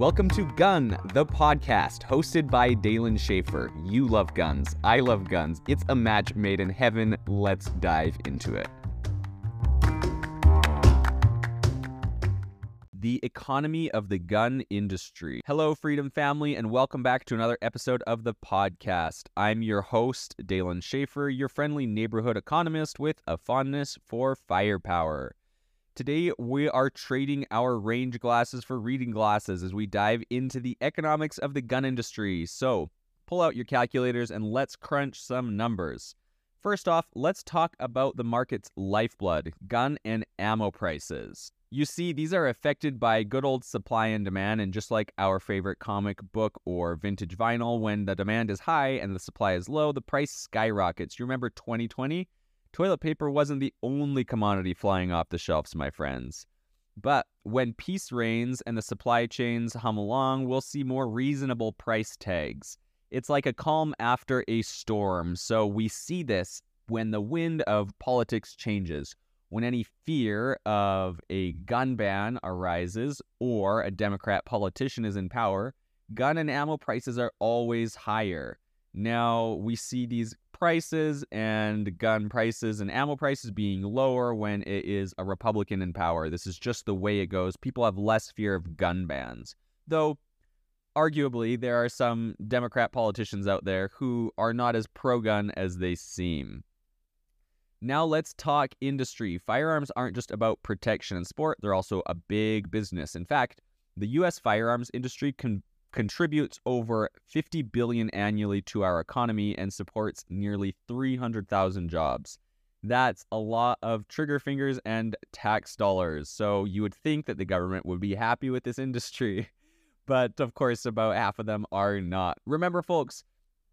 Welcome to Gun, the podcast, hosted by Dalen Schaefer. You love guns. I love guns. It's a match made in heaven. Let's dive into it. the economy of the gun industry. Hello, Freedom Family, and welcome back to another episode of the podcast. I'm your host, Dalen Schaefer, your friendly neighborhood economist with a fondness for firepower. Today, we are trading our range glasses for reading glasses as we dive into the economics of the gun industry. So, pull out your calculators and let's crunch some numbers. First off, let's talk about the market's lifeblood gun and ammo prices. You see, these are affected by good old supply and demand, and just like our favorite comic book or vintage vinyl, when the demand is high and the supply is low, the price skyrockets. You remember 2020? Toilet paper wasn't the only commodity flying off the shelves, my friends. But when peace reigns and the supply chains hum along, we'll see more reasonable price tags. It's like a calm after a storm, so we see this when the wind of politics changes when any fear of a gun ban arises or a Democrat politician is in power, gun and ammo prices are always higher. Now we see these prices and gun prices and ammo prices being lower when it is a Republican in power. This is just the way it goes. People have less fear of gun bans. Though, arguably, there are some Democrat politicians out there who are not as pro gun as they seem. Now let's talk industry. Firearms aren't just about protection and sport, they're also a big business. In fact, the US firearms industry con- contributes over 50 billion annually to our economy and supports nearly 300,000 jobs. That's a lot of trigger fingers and tax dollars. So you would think that the government would be happy with this industry. But of course, about half of them are not. Remember, folks,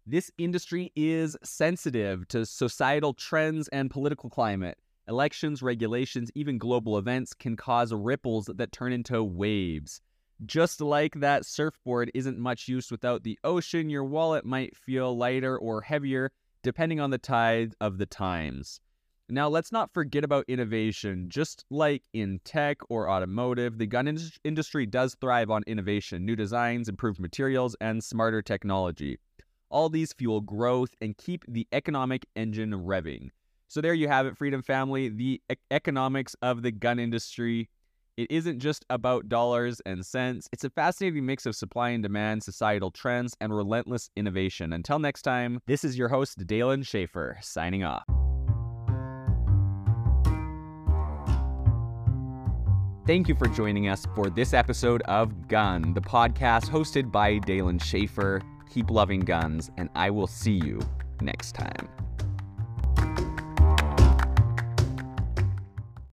this industry is sensitive to societal trends and political climate. Elections, regulations, even global events can cause ripples that turn into waves. Just like that surfboard isn't much use without the ocean, your wallet might feel lighter or heavier depending on the tide of the times. Now, let's not forget about innovation. Just like in tech or automotive, the gun in- industry does thrive on innovation, new designs, improved materials, and smarter technology. All these fuel growth and keep the economic engine revving. So there you have it, Freedom Family, the e- economics of the gun industry. It isn't just about dollars and cents. It's a fascinating mix of supply and demand, societal trends, and relentless innovation. Until next time, this is your host, Dalen Schaefer, signing off. Thank you for joining us for this episode of Gun, the podcast hosted by Dalen Schaefer keep loving guns, and I will see you next time.